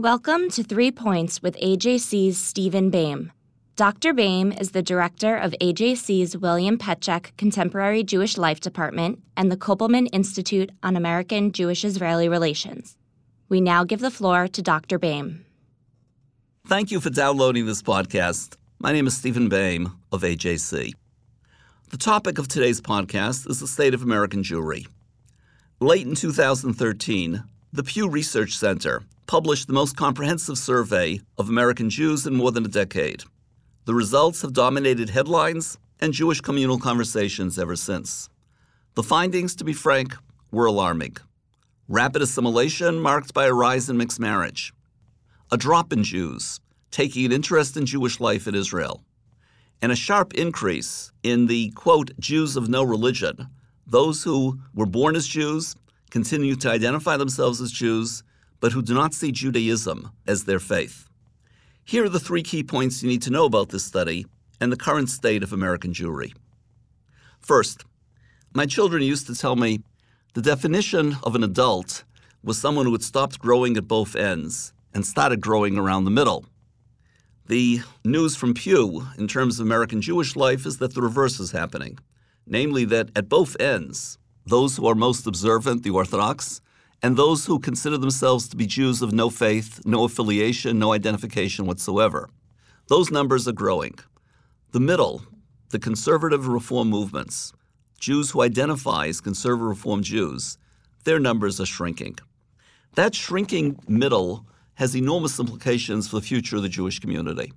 Welcome to Three Points with AJC's Steven Bayme. Dr. Bayme is the director of AJC's William Petschek Contemporary Jewish Life Department and the Koppelman Institute on American Jewish Israeli Relations. We now give the floor to Dr. Bayme. Thank you for downloading this podcast. My name is Steven Bayme of AJC. The topic of today's podcast is the state of American Jewry. Late in 2013, the Pew Research Center published the most comprehensive survey of American Jews in more than a decade. The results have dominated headlines and Jewish communal conversations ever since. The findings, to be frank, were alarming. Rapid assimilation marked by a rise in mixed marriage, a drop in Jews taking an interest in Jewish life in Israel, and a sharp increase in the quote, Jews of no religion, those who were born as Jews, continue to identify themselves as Jews, but who do not see Judaism as their faith. Here are the three key points you need to know about this study and the current state of American Jewry. First, my children used to tell me the definition of an adult was someone who had stopped growing at both ends and started growing around the middle. The news from Pew in terms of American Jewish life is that the reverse is happening, namely, that at both ends, those who are most observant, the Orthodox, and those who consider themselves to be Jews of no faith, no affiliation, no identification whatsoever. Those numbers are growing. The middle, the conservative reform movements, Jews who identify as conservative reform Jews, their numbers are shrinking. That shrinking middle has enormous implications for the future of the Jewish community.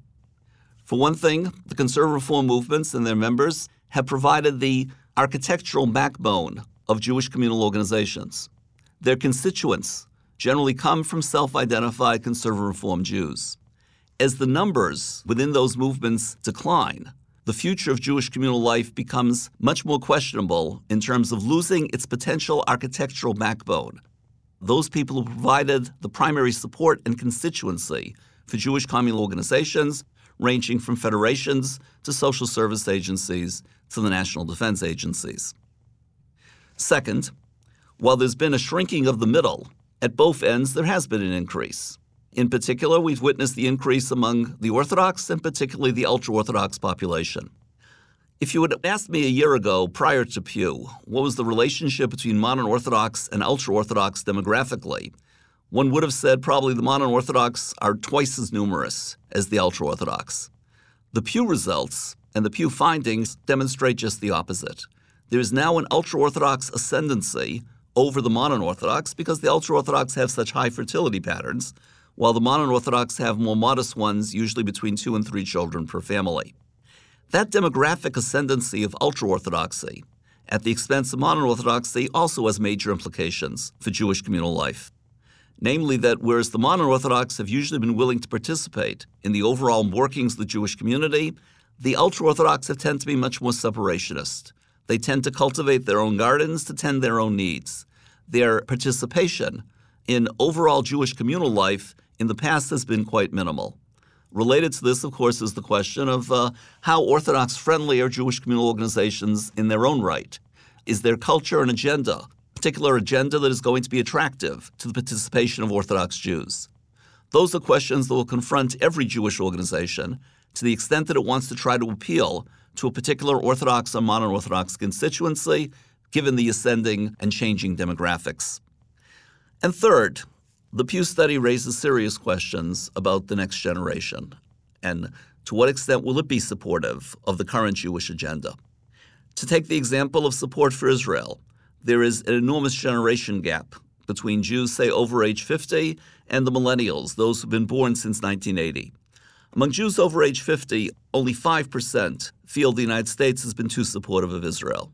For one thing, the conservative reform movements and their members have provided the architectural backbone of Jewish communal organizations. Their constituents generally come from self identified conservative reform Jews. As the numbers within those movements decline, the future of Jewish communal life becomes much more questionable in terms of losing its potential architectural backbone. Those people who provided the primary support and constituency for Jewish communal organizations, ranging from federations to social service agencies to the national defense agencies. Second, while there's been a shrinking of the middle, at both ends there has been an increase. In particular, we've witnessed the increase among the Orthodox and particularly the ultra Orthodox population. If you had asked me a year ago, prior to Pew, what was the relationship between modern Orthodox and ultra Orthodox demographically, one would have said probably the modern Orthodox are twice as numerous as the ultra Orthodox. The Pew results and the Pew findings demonstrate just the opposite. There is now an ultra Orthodox ascendancy over the modern Orthodox because the ultra Orthodox have such high fertility patterns, while the modern Orthodox have more modest ones, usually between two and three children per family. That demographic ascendancy of ultra Orthodoxy at the expense of modern Orthodoxy also has major implications for Jewish communal life. Namely, that whereas the modern Orthodox have usually been willing to participate in the overall workings of the Jewish community, the ultra Orthodox have tended to be much more separationist. They tend to cultivate their own gardens to tend their own needs. Their participation in overall Jewish communal life in the past has been quite minimal. Related to this, of course, is the question of uh, how Orthodox friendly are Jewish communal organizations in their own right? Is their culture an agenda, particular agenda that is going to be attractive to the participation of Orthodox Jews? Those are questions that will confront every Jewish organization to the extent that it wants to try to appeal to a particular Orthodox or modern Orthodox constituency, given the ascending and changing demographics. And third, the Pew study raises serious questions about the next generation and to what extent will it be supportive of the current Jewish agenda. To take the example of support for Israel, there is an enormous generation gap between Jews, say, over age 50 and the millennials, those who've been born since 1980. Among Jews over age 50, only 5% feel the United States has been too supportive of Israel.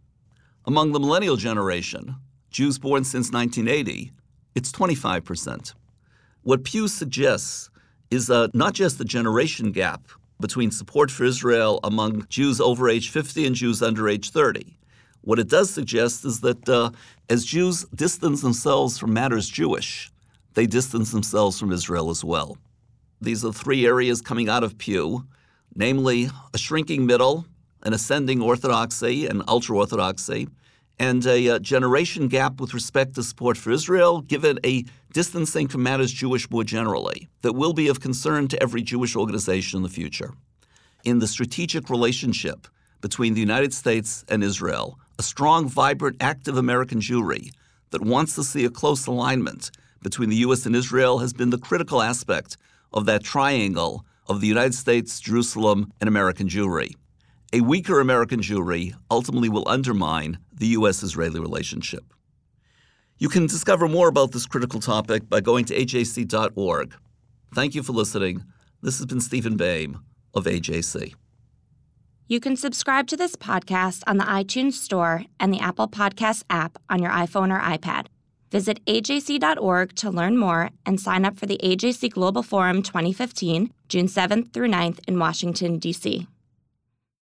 Among the millennial generation, Jews born since 1980, it's 25%. What Pew suggests is uh, not just the generation gap between support for Israel among Jews over age 50 and Jews under age 30. What it does suggest is that uh, as Jews distance themselves from matters Jewish, they distance themselves from Israel as well. These are three areas coming out of Pew, namely a shrinking middle, an ascending orthodoxy and ultra orthodoxy, and a uh, generation gap with respect to support for Israel, given a distancing from matters Jewish more generally, that will be of concern to every Jewish organization in the future. In the strategic relationship between the United States and Israel, a strong, vibrant, active American Jewry that wants to see a close alignment between the U.S. and Israel has been the critical aspect of that triangle of the United States, Jerusalem, and American Jewry. A weaker American Jewry ultimately will undermine the U.S. Israeli relationship. You can discover more about this critical topic by going to ajc.org. Thank you for listening. This has been Steven Bayme of AJC. You can subscribe to this podcast on the iTunes Store and the Apple Podcasts app on your iPhone or iPad. Visit ajc.org to learn more and sign up for the AJC Global Forum 2015, June 7th through 9th in Washington, D.C.